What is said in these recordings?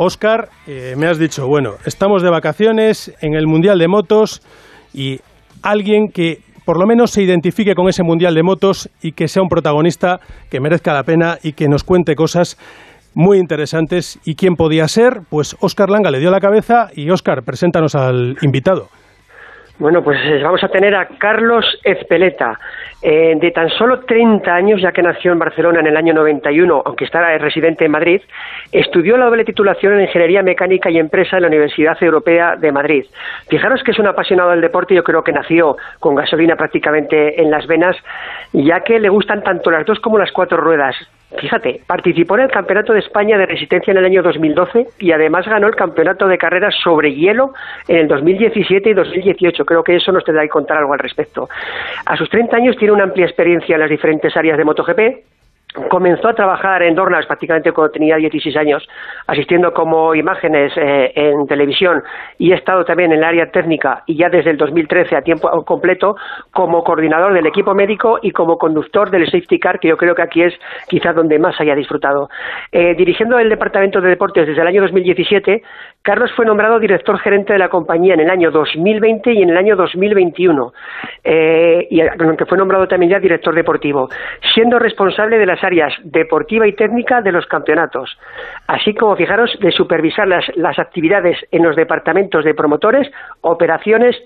Oscar, eh, me has dicho, bueno, estamos de vacaciones en el Mundial de Motos y alguien que por lo menos se identifique con ese Mundial de Motos y que sea un protagonista que merezca la pena y que nos cuente cosas muy interesantes. ¿Y quién podía ser? Pues Oscar Langa le dio la cabeza y Oscar, preséntanos al invitado. Bueno, pues eh, vamos a tener a Carlos Ezpeleta, eh, de tan solo 30 años, ya que nació en Barcelona en el año 91, aunque está residente en Madrid, estudió la doble titulación en Ingeniería Mecánica y Empresa en la Universidad Europea de Madrid. Fijaros que es un apasionado del deporte, yo creo que nació con gasolina prácticamente en las venas, ya que le gustan tanto las dos como las cuatro ruedas. Fíjate, participó en el Campeonato de España de Resistencia en el año 2012 y además ganó el Campeonato de Carreras sobre hielo en el 2017 y 2018. Creo que eso nos tendrá que contar algo al respecto. A sus 30 años tiene una amplia experiencia en las diferentes áreas de MotoGP, comenzó a trabajar en Dornas prácticamente cuando tenía 16 años, asistiendo como imágenes eh, en televisión y he estado también en el área técnica y ya desde el 2013 a tiempo completo como coordinador del equipo médico y como conductor del safety car, que yo creo que aquí es quizás donde más haya disfrutado. Eh, dirigiendo el departamento de deportes desde el año 2017, Carlos fue nombrado director gerente de la compañía en el año 2020 y en el año 2021, eh, y aunque fue nombrado también ya director deportivo, siendo responsable de áreas deportiva y técnica de los campeonatos, así como, fijaros, de supervisar las, las actividades en los departamentos de promotores, operaciones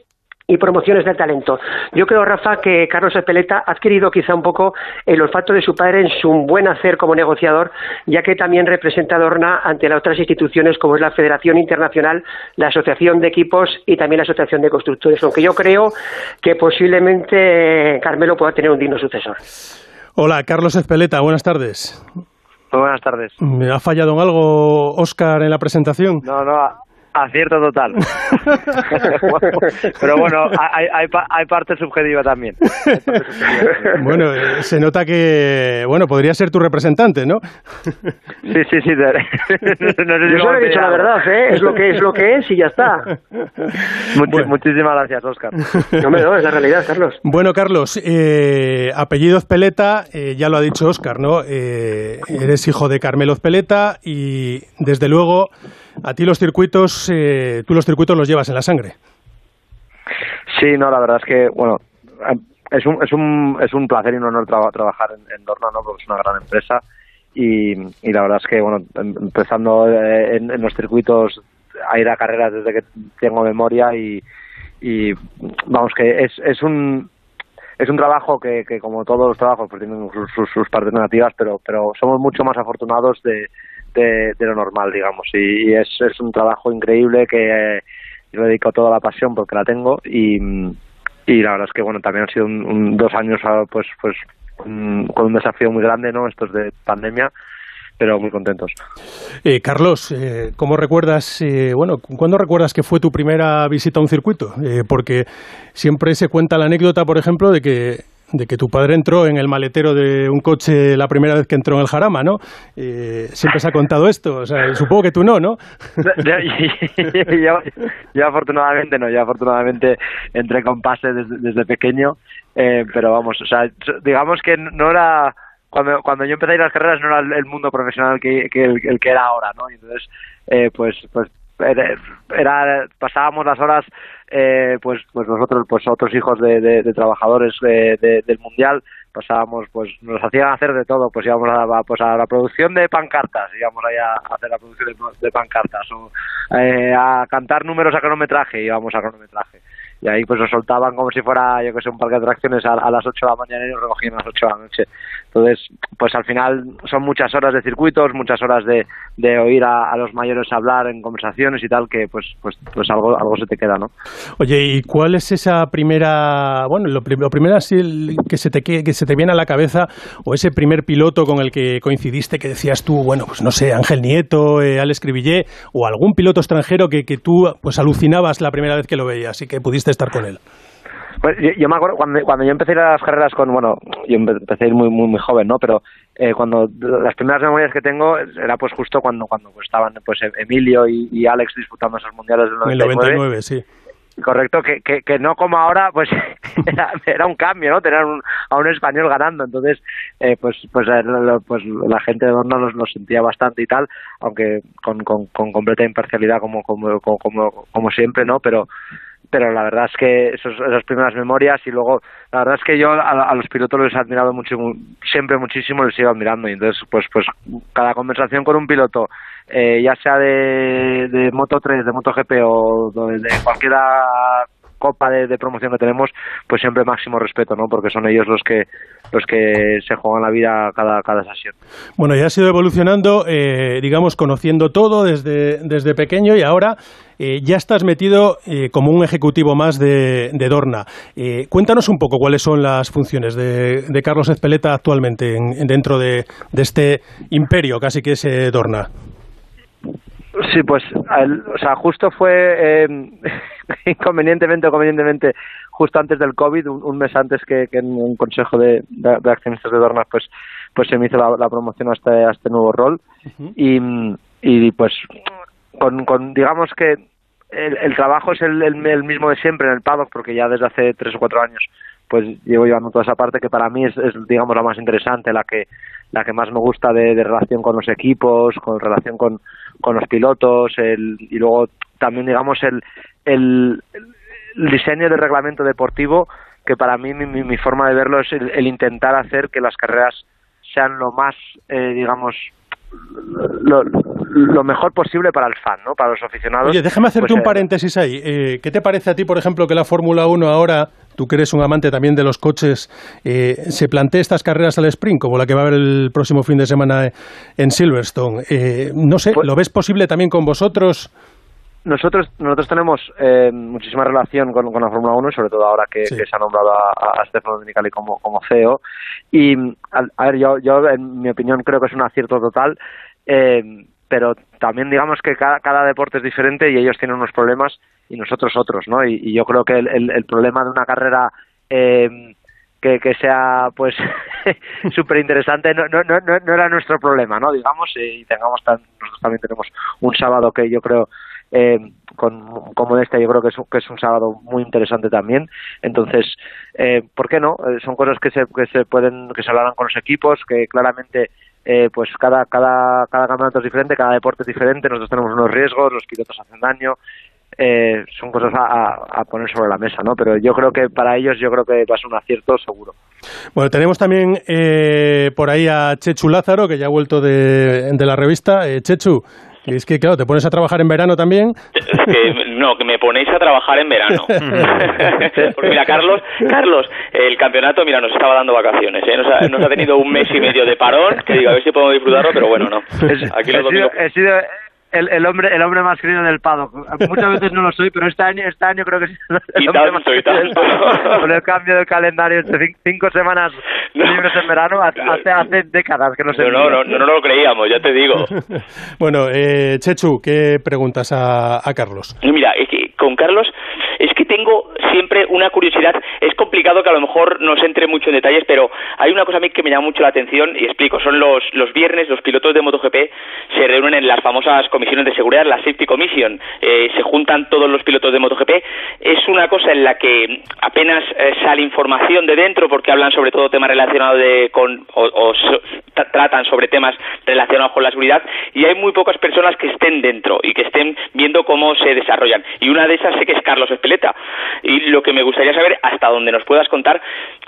y promociones del talento. Yo creo, Rafa, que Carlos Espeleta ha adquirido quizá un poco el olfato de su padre en su buen hacer como negociador, ya que también representa a Dorna ante las otras instituciones como es la Federación Internacional, la Asociación de Equipos y también la Asociación de Constructores, aunque yo creo que posiblemente Carmelo pueda tener un digno sucesor. Hola, Carlos Espeleta, buenas tardes. Muy buenas tardes. ¿Me ha fallado en algo Oscar en la presentación? No, no, Acierto total. Pero bueno, hay, hay, hay, parte subjetiva también. Bueno, eh, se nota que, bueno, podría ser tu representante, ¿no? Sí, sí, sí. No, Yo solo he dicho la verdad, ¿eh? Es lo que es lo que es y ya está. Muchísimas gracias, Oscar. No me doy, es la realidad, Carlos. Bueno, Carlos, eh, apellido Peleta, eh, ya lo ha dicho Oscar, ¿no? Eh, eres hijo de Carmelo Peleta y, desde luego, a ti los circuitos, eh, tú los circuitos los llevas en la sangre. Sí, no, la verdad es que, bueno, es un, es un, es un placer y un honor trabajar en, en Dorna, ¿no? Porque es una gran empresa y, y la verdad es que, bueno, em, empezando eh, en, en los circuitos a ir a carreras desde que tengo memoria y, y vamos que es, es un es un trabajo que, que como todos los trabajos pues tienen sus, sus, sus partes negativas pero pero somos mucho más afortunados de, de, lo normal, digamos. Y, es, es, un trabajo increíble que eh, yo dedico toda la pasión porque la tengo y, y la verdad es que, bueno, también han sido un, dos años ah, pues pues con un desafío muy grande, ¿no? Estos de pandemia pero muy contentos. Eh, Carlos, eh, ¿cómo recuerdas, eh, bueno, cuándo recuerdas que fue tu primera visita a un circuito? Eh, porque siempre se cuenta la anécdota, por ejemplo, de que de que tu padre entró en el maletero de un coche la primera vez que entró en el Jarama, ¿no? Eh, siempre se ha contado esto, o sea, supongo que tú no, ¿no? yo, afortunadamente no, yo afortunadamente entré con pase desde, desde pequeño, eh, pero vamos, o sea, digamos que no era cuando cuando yo empecé a ir las carreras no era el, mundo profesional que, que el, el, que era ahora, ¿no? Entonces, eh, pues, pues era, era, pasábamos las horas eh, pues pues nosotros pues otros hijos de, de, trabajadores de, del mundial pasábamos pues nos hacían hacer de todo pues íbamos a, a pues a la producción de pancartas íbamos allá a hacer la producción de, de pancartas o eh, a cantar números a cronometraje íbamos a cronometraje y ahí pues nos soltaban como si fuera, yo que sé, un parque de atracciones a, las 8 de la mañana y nos recogían a las 8 de la noche. Entonces, pues al final son muchas horas de circuitos, muchas horas de, de oír a, a, los mayores hablar en conversaciones y tal, que pues pues pues algo algo se te queda, ¿no? Oye, ¿y cuál es esa primera, bueno, lo, lo primero así que se, te, que se te viene a la cabeza, o ese primer piloto con el que coincidiste que decías tú, bueno, pues no sé, Ángel Nieto, eh, Alex Cribillé, o algún piloto extranjero que, que tú pues alucinabas la primera vez que lo veías y que pudiste estar con él? Pues yo, yo, me acuerdo cuando, cuando yo empecé a ir a las carreras con, bueno, yo empecé a ir muy, muy, muy joven, ¿no? Pero eh, cuando las primeras memorias que tengo era pues justo cuando cuando pues, estaban pues Emilio y, y Alex disputando esos mundiales del 99. 99 sí. correcto, que, que, que, no como ahora, pues era, era un cambio, ¿no? Tener un, a un español ganando. Entonces, eh, pues, pues, eh, pues la gente de Dorna lo, sentía bastante y tal, aunque con, con, con completa imparcialidad como, como, como, como siempre, ¿no? Pero pero la verdad es que esos, esas primeras memorias y luego la verdad es que yo a, los pilotos los he admirado mucho, siempre muchísimo les sigo admirando. Y entonces pues pues cada conversación con un piloto eh, ya sea de, de Moto 3, de Moto GP o de, de cualquier copa de, promoción que tenemos, pues siempre máximo respeto, ¿no? Porque son ellos los que los que se juegan la vida cada, cada sesión. Bueno, ya ha sido evolucionando, eh, digamos, conociendo todo desde, desde pequeño y ahora eh, ya estás metido eh, como un ejecutivo más de, de Dorna. cuéntanos un poco cuáles son las funciones de, de Carlos Ezpeleta actualmente dentro de, de, este imperio, casi que es Dorna. Sí, pues, o sea, justo fue inconvenientemente o convenientemente justo antes del COVID, un, mes antes que, en un consejo de, de, accionistas de Dornas, pues, pues se me hizo la, promoción a este, a este nuevo rol. Y, y pues con, con digamos que el, el trabajo es el, el, mismo de siempre en el paddock porque ya desde hace tres o cuatro años pues llevo llevando toda esa parte que para mí es, es digamos la más interesante la que la que más me gusta de, de relación con los equipos con relación con, con los pilotos el, y luego también digamos el, el, diseño del reglamento deportivo que para mí mi, mi, forma de verlo es el, intentar hacer que las carreras sean lo más eh, digamos lo, lo, mejor posible para el fan, ¿no? Para los aficionados. Oye, déjame hacerte pues, un eh, paréntesis ahí. Eh, ¿Qué te parece a ti, por ejemplo, que la Fórmula 1 ahora, tú que eres un amante también de los coches, eh, se plantee estas carreras al sprint, como la que va a haber el próximo fin de semana en Silverstone? no sé, pues ¿lo ves posible también con vosotros? Nosotros, nosotros tenemos eh, muchísima relación con, la Fórmula 1 y sobre todo ahora que, se ha nombrado a, a Stefano Domenicali como, como CEO. Y, a, ver, yo, yo en mi opinión creo que es un acierto total, eh, pero también digamos que cada, cada deporte es diferente y ellos tienen unos problemas y nosotros otros, ¿no? Y, yo creo que el, el, problema de una carrera... Eh, que, que sea pues súper interesante no, no, no, no era nuestro problema no digamos y tengamos nosotros también tenemos un sábado que yo creo eh, con, como este yo creo que es, que es un sábado muy interesante también entonces eh, ¿por qué no? Eh, son cosas que se, que se pueden que se hablarán con los equipos que claramente eh, pues cada, cada, cada campeonato es diferente, cada deporte es diferente, nosotros tenemos unos riesgos, los pilotos hacen daño, eh, son cosas a, poner sobre la mesa, ¿no? Pero yo creo que para ellos yo creo que va a ser un acierto seguro. Bueno, tenemos también eh, por ahí a Chechu Lázaro, que ya ha vuelto de, de la revista. Eh, Chechu, es que, claro, ¿te pones a trabajar en verano también? no, que me ponéis a trabajar en verano. Porque mira, Carlos, Carlos, el campeonato, mira, nos estaba dando vacaciones, ¿eh? Nos ha, tenido un mes y medio de parón, que digo, a ver si podemos disfrutarlo, pero bueno, no. Aquí he, he sido el, el, hombre el hombre más querido del Pado. Muchas veces no lo soy, pero este año este año creo que sí. Y tanto, y tanto. Con el cambio del calendario de cinco semanas libres en verano, hace, hace décadas que no se no, no, no, no, lo creíamos, ya te digo. bueno, eh, Chechu, ¿qué preguntas a, a Carlos? Mira, es que con Carlos es que tengo siempre una curiosidad. Es complicado que a lo mejor no se entre mucho en detalles, pero hay una cosa a mí que me llama mucho la atención y explico. Son los, viernes, los pilotos de MotoGP se reúnen en las famosas comisiones de seguridad, la Safety Commission. Eh, se juntan todos los pilotos de MotoGP. Es una cosa en la que apenas eh, sale información de dentro porque hablan sobre todo temas relacionados de, con, o, tratan sobre temas relacionados con la seguridad y hay muy pocas personas que estén dentro y que estén viendo cómo se desarrollan. Y una de esas sé que es Carlos Espeleta. Y lo que me gustaría saber, hasta donde nos puedas contar,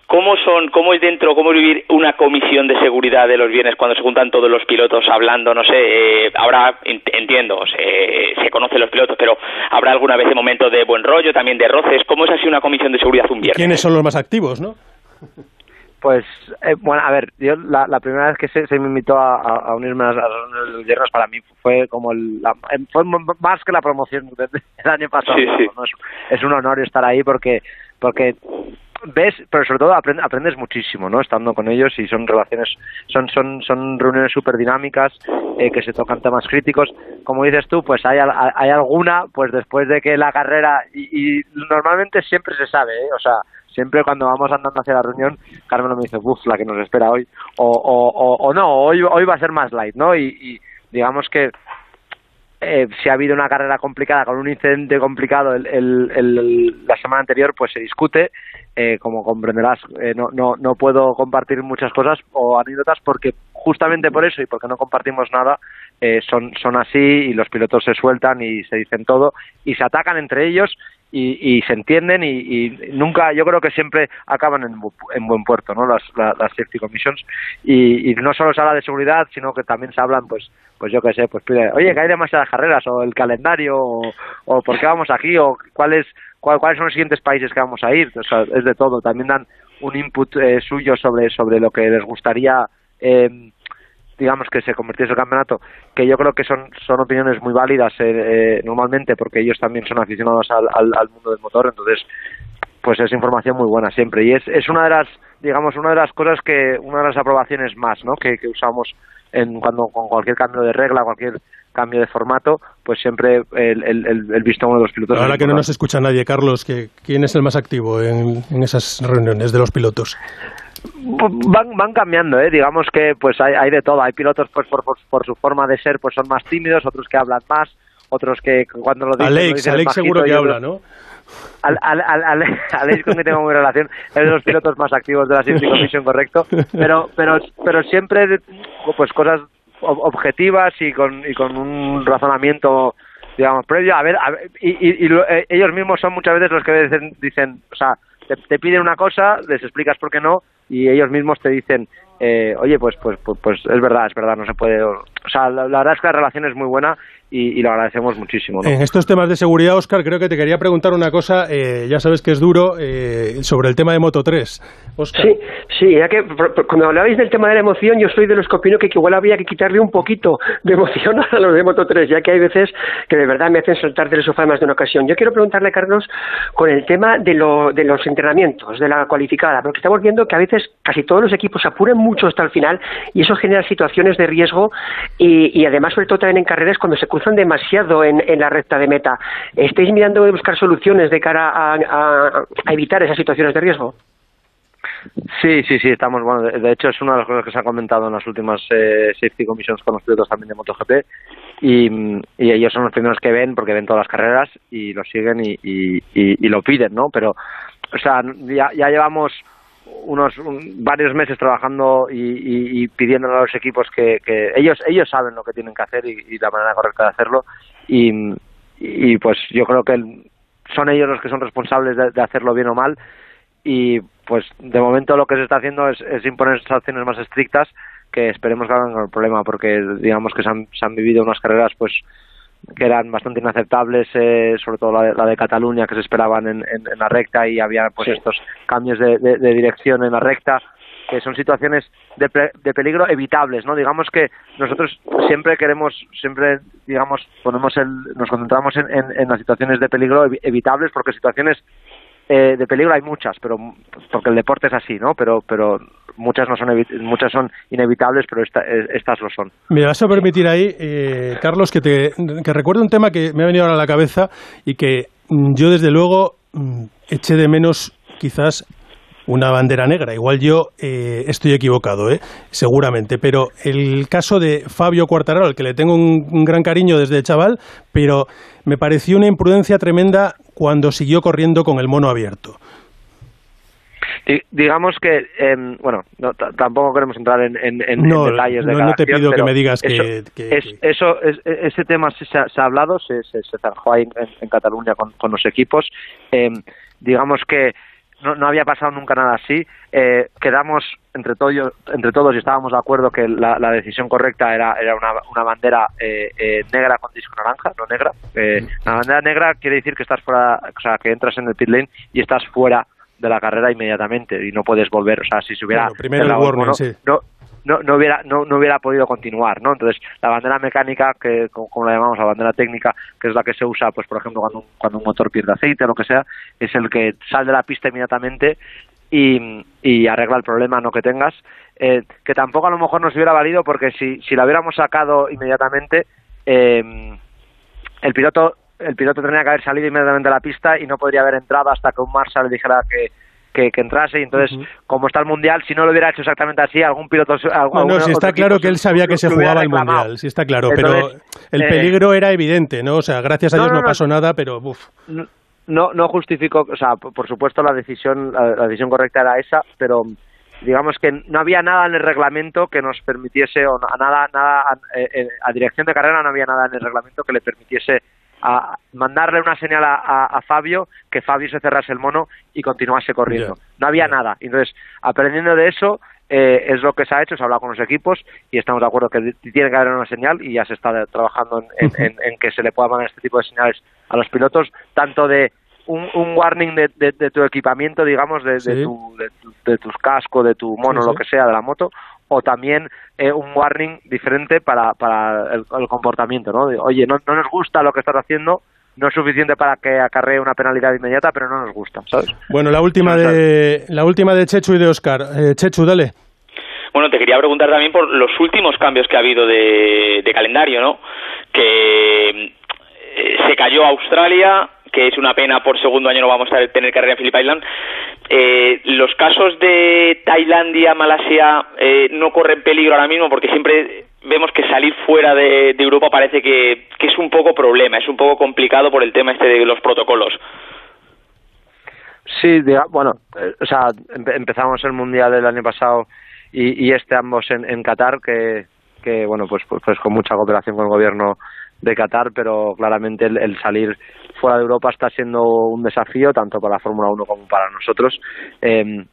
cómo son, cómo es dentro, cómo es vivir una comisión de seguridad de los bienes cuando se juntan todos los pilotos hablando, no sé, eh, ahora entiendo, se, se conocen los pilotos, pero habrá alguna vez momento de buen rollo, también de roces, ¿cómo es así una comisión de seguridad un viernes? ¿Quiénes son los más activos, no? Pues, eh, bueno, a ver, yo la, la, primera vez que se, se me invitó a, a, unirme a los viernes para mí fue como el, la, eh, fue más que la promoción del, año pasado. Sí, sí. ¿no? Es, es, un honor estar ahí porque porque ves, pero sobre todo aprendes, aprendes muchísimo, ¿no? Estando con ellos y son relaciones, son son son reuniones súper dinámicas eh, que se tocan temas críticos. Como dices tú, pues hay, hay alguna, pues después de que la carrera y, y normalmente siempre se sabe, ¿eh? O sea, siempre cuando vamos andando hacia la reunión, Carmen me dice, uff, la que nos espera hoy, o, o, o, no, hoy, hoy va a ser más light, ¿no? Y, digamos que eh, si ha habido una carrera complicada con un incidente complicado el, la semana anterior, pues se discute. Eh, como comprenderás, eh, no, no, no puedo compartir muchas cosas o anécdotas porque justamente por eso y porque no compartimos nada, eh, son, son así y los pilotos se sueltan y se dicen todo y se atacan entre ellos y, se entienden y, nunca, yo creo que siempre acaban en, en buen puerto, ¿no? Las, las, safety commissions y, no solo se habla de seguridad, sino que también se hablan, pues, pues yo qué sé, pues pide, oye, que hay demasiadas carreras o el calendario o, o por qué vamos aquí o cuáles cuáles son los siguientes países que vamos a ir, o sea, es de todo. También dan un input eh, suyo sobre sobre lo que les gustaría eh, digamos que se convirtiese el campeonato, que yo creo que son, son opiniones muy válidas eh, eh, normalmente porque ellos también son aficionados al, al, mundo del motor, entonces pues es información muy buena siempre. Y es, es una de las digamos una de las cosas que una de las aprobaciones más ¿no? que, que usamos en cuando con cualquier cambio de regla cualquier cambio de formato pues siempre el, el, el visto uno de los pilotos ahora que no nos escucha nadie Carlos que quién es el más activo en, en esas reuniones de los pilotos van, van cambiando, ¿eh? digamos que pues hay, hay de todo. Hay pilotos pues por, por, su forma de ser pues son más tímidos, otros que hablan más, otros que cuando lo dicen... Alex, Alex seguro que habla, ¿no? Al, al, al, Alex con que tengo muy relación es de los pilotos más activos de la Safety Commission, correcto, pero pero pero siempre pues cosas objetivas y con y con un razonamiento digamos previo a ver, y, y, eh, ellos mismos son muchas veces los que dicen, dicen o sea te, te, piden una cosa les explicas por qué no y ellos mismos te dicen, eh, oye, pues, pues, pues, pues, es verdad, es verdad, no se puede. O sea, la, la verdad es que la relación es muy buena y, lo agradecemos muchísimo. En estos temas de seguridad, Oscar, creo que te quería preguntar una cosa, eh, ya sabes que es duro, eh, sobre el tema de Moto 3. Oscar. Sí, sí, ya que cuando hablabais del tema de la emoción, yo soy de los que opino que igual había que quitarle un poquito de emoción a los de Moto 3, ya que hay veces que de verdad me hacen saltar del sofá más de una ocasión. Yo quiero preguntarle, Carlos, con el tema de, lo, de los entrenamientos, de la cualificada, porque estamos viendo que a veces casi todos los equipos apuran mucho hasta el final y eso genera situaciones de riesgo y, y además, sobre todo también en carreras, cuando se cruzan demasiado en, la recta de meta. ¿Estáis mirando de buscar soluciones de cara a, evitar esas situaciones de riesgo? Sí, sí, sí, estamos, bueno, de, hecho es una de las cosas que se ha comentado en las últimas eh, safety commissions con los pilotos también de MotoGP y, y ellos son los primeros que ven porque ven todas las carreras y lo siguen y, y, lo piden, ¿no? Pero, o sea, ya, ya llevamos unos varios meses trabajando y, y, pidiéndole a los equipos que, ellos ellos saben lo que tienen que hacer y, la manera correcta de hacerlo. Y, y, pues yo creo que son ellos los que son responsables de, hacerlo bien o mal. Y pues de momento lo que se está haciendo es, es imponer sanciones más estrictas que esperemos que hagan el problema porque digamos que se han, se han vivido unas carreras pues que eran bastante inaceptables, eh, sobre todo la de, Cataluña, que se esperaban en, en, la recta y había pues estos cambios de, de, dirección en la recta, que son situaciones de, de peligro evitables, ¿no? Digamos que nosotros siempre queremos, siempre, digamos, ponemos el, nos concentramos en, en, en las situaciones de peligro evitables, porque situaciones eh, de peligro hay muchas, pero porque el deporte es así, ¿no? Pero, pero muchas no son muchas son inevitables, pero eh, estas lo son. Me vas a permitir ahí, eh, Carlos, que te que recuerde un tema que me ha venido ahora a la cabeza y que mm, yo desde luego mm, eché de menos quizás una bandera negra. Igual yo eh, estoy equivocado, ¿eh? seguramente. Pero el caso de Fabio Quartararo, al que le tengo un, gran cariño desde chaval, pero me pareció una imprudencia tremenda cuando siguió corriendo con el mono abierto digamos que, em, bueno, tampoco queremos entrar en, en, detalles de no, no te pido que me digas que... Eso, ese tema se, se, ha hablado, se, se, zanjó ahí en, Cataluña con, con, los equipos. Em, digamos que no, no, había pasado nunca nada así. Eh, quedamos entre, todo, entre todos y estábamos de acuerdo que la, la decisión correcta era, era una, una bandera eh, eh, negra con disco naranja, no negra. Eh, la bandera negra quiere decir que estás fuera, o sea, que entras en el pit lane y estás fuera de la carrera inmediatamente y no puedes volver. O sea, si se hubiera. primero el no, no, no, hubiera no, no hubiera podido continuar, ¿no? Entonces, la bandera mecánica, que como, la llamamos la bandera técnica, que es la que se usa, pues por ejemplo, cuando, cuando un motor pierde aceite o lo que sea, es el que sale de la pista inmediatamente y, y arregla el problema no que tengas, eh, que tampoco a lo mejor nos hubiera valido porque si, si la hubiéramos sacado inmediatamente, eh, el piloto el piloto tenía que haber salido inmediatamente a la pista y no podría haber entrado hasta que un Marshall dijera que, que, entrase. Y entonces, como está el Mundial, si no lo hubiera hecho exactamente así, algún piloto... Algún, no, si está claro que él sabía que se jugaba el Mundial, sí está claro, pero el eh, peligro era evidente, ¿no? O sea, gracias a Dios no, pasó nada, pero... Uf. No, no justifico, o sea, por supuesto la decisión, la decisión correcta era esa, pero digamos que no había nada en el reglamento que nos permitiese, o nada, nada eh, eh, a, dirección de carrera no había nada en el reglamento que le permitiese a mandarle una señal a, Fabio que Fabio se cerrase el mono y continuase corriendo. No había nada. Entonces, aprendiendo de eso, eh, es lo que se ha hecho, se ha hablado con los equipos y estamos de acuerdo que tiene que haber una señal y ya se está trabajando en, en que se le pueda mandar este tipo de señales a los pilotos, tanto de un, un warning de, de, tu equipamiento, digamos, de, de, tu, de, tus cascos, de tu mono, lo que sea, de la moto, o también eh, un warning diferente para, para el, comportamiento, ¿no? oye, no, no nos gusta lo que estás haciendo, no es suficiente para que acarree una penalidad inmediata, pero no nos gusta, ¿sabes? Bueno, la última de la última de Chechu y de Oscar. Eh, Chechu, dale. Bueno, te quería preguntar también por los últimos cambios que ha habido de, de calendario, ¿no? Que eh, se cayó Australia, que es una pena, por segundo año no vamos a tener carrera en Phillip Island. Eh, los casos de Tailandia, Malasia, eh, no corren peligro ahora mismo porque siempre vemos que salir fuera de, Europa parece que, es un poco problema, es un poco complicado por el tema este de los protocolos. Sí, bueno, eh, o sea, empezamos el mundial del año pasado y, este ambos en, en Qatar, que, que bueno, pues, pues, pues con mucha cooperación con el gobierno de Qatar, pero claramente el, salir fuera de Europa está siendo un desafío tanto para la Fórmula 1 como para nosotros. Eh,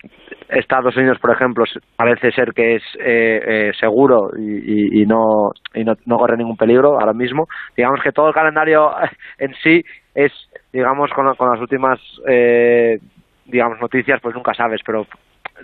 Estados Unidos, por ejemplo, parece ser que es eh, eh, seguro y, no, y no, corre ningún peligro ahora mismo. Digamos que todo el calendario en sí es, digamos, con, con las últimas eh, digamos noticias, pues nunca sabes, pero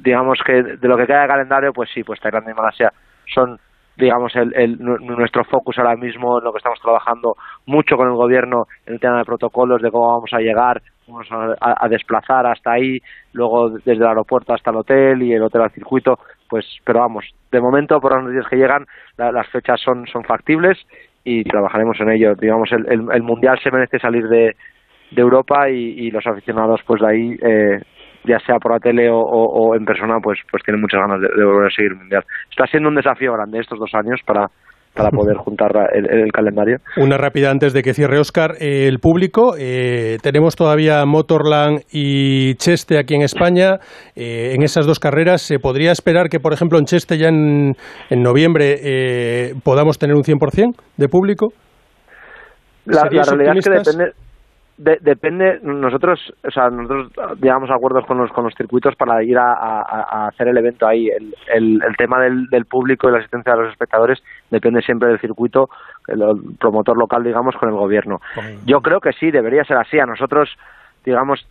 digamos que de lo que queda de calendario, pues sí, pues Tailandia y Malasia son digamos, el, nuestro focus ahora mismo en lo que estamos trabajando mucho con el gobierno en el tema de protocolos, de cómo vamos a llegar, vamos a, desplazar hasta ahí, luego desde el aeropuerto hasta el hotel y el hotel al circuito, pues, pero vamos, de momento, por las noticias que llegan, las fechas son, son factibles y trabajaremos en ello. Digamos, el, el, Mundial se merece salir de, de Europa y, y, los aficionados, pues de ahí, eh, ya sea por la tele o, en persona, pues, pues tiene muchas ganas de, volver a seguir el Mundial. Está siendo un desafío grande estos dos años para, para poder juntar el, calendario. Una rápida antes de que cierre Oscar. el público, eh, tenemos todavía Motorland y Cheste aquí en España. Eh, en esas dos carreras, ¿se podría esperar que, por ejemplo, en Cheste ya en, en noviembre eh, podamos tener un 100% de público? La, la realidad es que depende depende, nosotros, o sea, nosotros llegamos a acuerdos con los, con los circuitos para ir a, hacer el evento ahí. El, el, tema del, del, público y la asistencia de los espectadores depende siempre del circuito, el, promotor local, digamos, con el gobierno. Yo creo que sí, debería ser así. A nosotros, digamos,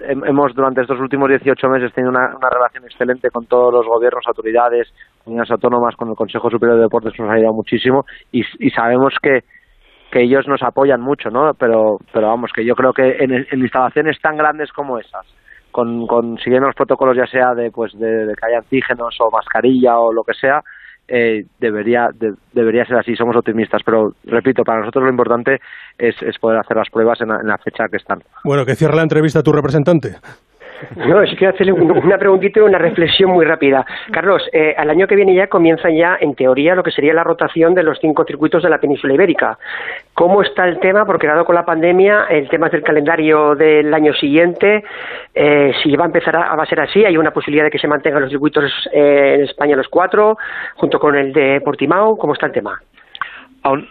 hemos durante estos últimos 18 meses tenido una, una relación excelente con todos los gobiernos, autoridades, comunidades autónomas, con el Consejo Superior de Deportes, nos ha ayudado muchísimo y, y sabemos que que ellos nos apoyan mucho, ¿no? Pero, pero vamos, que yo creo que en, instalaciones tan grandes como esas, con, con siguiendo los protocolos ya sea de, pues, de, que haya antígenos o mascarilla o lo que sea, eh, debería, debería ser así, somos optimistas, pero repito, para nosotros lo importante es, es poder hacer las pruebas en la, en la fecha que están. Bueno, que cierre la entrevista tu representante. No, es quiero hacerle una preguntita y una reflexión muy rápida. Carlos, eh, al año que viene ya comienza ya, en teoría, lo que sería la rotación de los cinco circuitos de la península ibérica. ¿Cómo está el tema? Porque dado con la pandemia, el tema del calendario del año siguiente, eh, si va a empezar a, ser así, hay una posibilidad de que se mantengan los circuitos eh, en España los cuatro, junto con el de Portimao. ¿Cómo está el tema? Aún,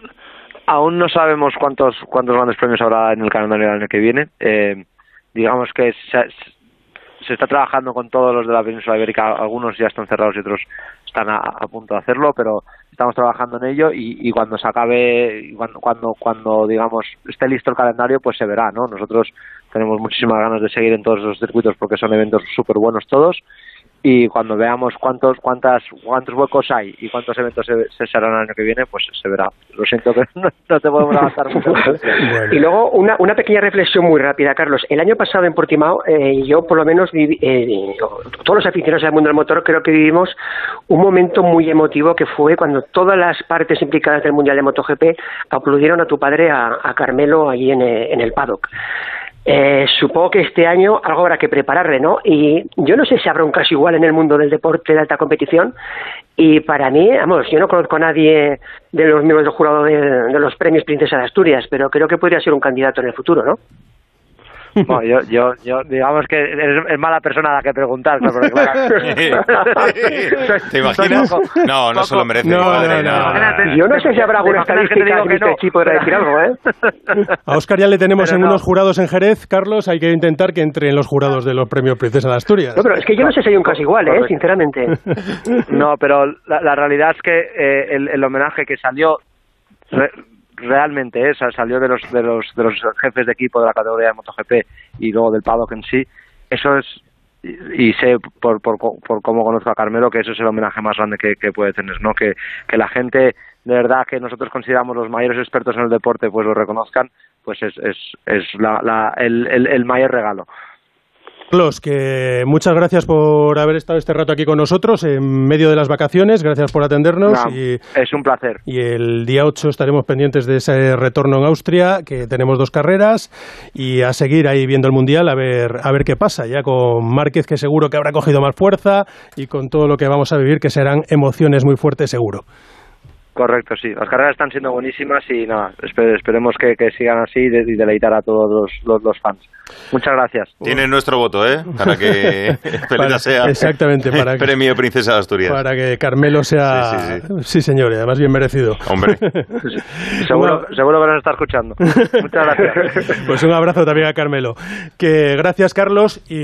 aún no sabemos cuántos, cuántos grandes premios habrá en el calendario del año que viene. Eh, digamos que está trabajando con todos los de la península ibérica, algunos ya están cerrados y otros están a, punto de hacerlo, pero estamos trabajando en ello y, cuando se acabe, cuando, cuando, cuando digamos esté listo el calendario, pues se verá, ¿no? Nosotros tenemos muchísimas ganas de seguir en todos esos circuitos porque son eventos súper buenos todos y cuando veamos cuántos cuántas cuántos huecos hay y cuántos eventos se, se harán el año que viene pues se verá. Lo siento que no, te podemos avanzar mucho. Y luego una, una pequeña reflexión muy rápida Carlos. El año pasado en Portimao eh, yo por lo menos viví, eh, todos los aficionados del mundo del motor creo que vivimos un momento muy emotivo que fue cuando todas las partes implicadas del mundial de MotoGP aplaudieron a tu padre a, Carmelo allí en, en el paddock Eh, supongo que este año algo habrá que prepararle, ¿no? Y yo no sé si habrá un caso igual en el mundo del deporte de alta competición. Y para mí, vamos, yo no conozco a nadie de los miembros del jurado de, de los premios Princesa de Asturias, pero creo que podría ser un candidato en el futuro, ¿no? Bueno, yo, yo, yo, digamos que es, mala persona a la que preguntar, ¿no? Porque, claro, ¿Te imaginas? No, no se lo merece. No, mi padre, no, no. no. Yo no sé si habrá alguna estadística digo que que no. este chico podrá decir algo, ¿eh? A Óscar ya le tenemos Pero en no. unos jurados en Jerez, Carlos. Hay que intentar que entre en los jurados de los premios Princesa de Asturias. No, pero es que yo no sé si hay un caso igual, ¿eh? Sinceramente. No, pero la, la realidad es que eh, el, el homenaje que salió re- realmente sa- salió de los, de los de los jefes de equipo de la categoría de MotoGP y luego del paddock en sí. Eso es y, sé por, por, por cómo conozco a Carmelo que eso es el homenaje más grande que, que puede tener, ¿no? Que, que la gente de verdad que nosotros consideramos los mayores expertos en el deporte pues lo reconozcan, pues es, es, es la, la, el, el, el mayor regalo. Carlos, que muchas gracias por haber estado este rato aquí con nosotros en medio de las vacaciones. Gracias por atendernos. Y, es un placer. y el día 8 estaremos pendientes de ese retorno en Austria, que tenemos dos carreras, y a seguir ahí viendo el Mundial a ver, a ver qué pasa, ya con Márquez, que seguro que habrá cogido más fuerza, y con todo lo que vamos a vivir, que serán emociones muy fuertes seguro. Correcto, sí. Las carreras están siendo buenísimas y nada, espe- esperemos que, que sigan así y, de- y deleitar a todos los, los, los fans. Muchas gracias. Tiene nuestro voto, ¿eh? Para que Peleta sea exactamente, para que- premio Princesa de Asturias. Para que Carmelo sea... Sí, sí, sí, señor, y además bien merecido. Hombre, Seguro, seguro que nos está escuchando. Muchas gracias. Pues un abrazo también a Carmelo. Que gracias, Carlos. Y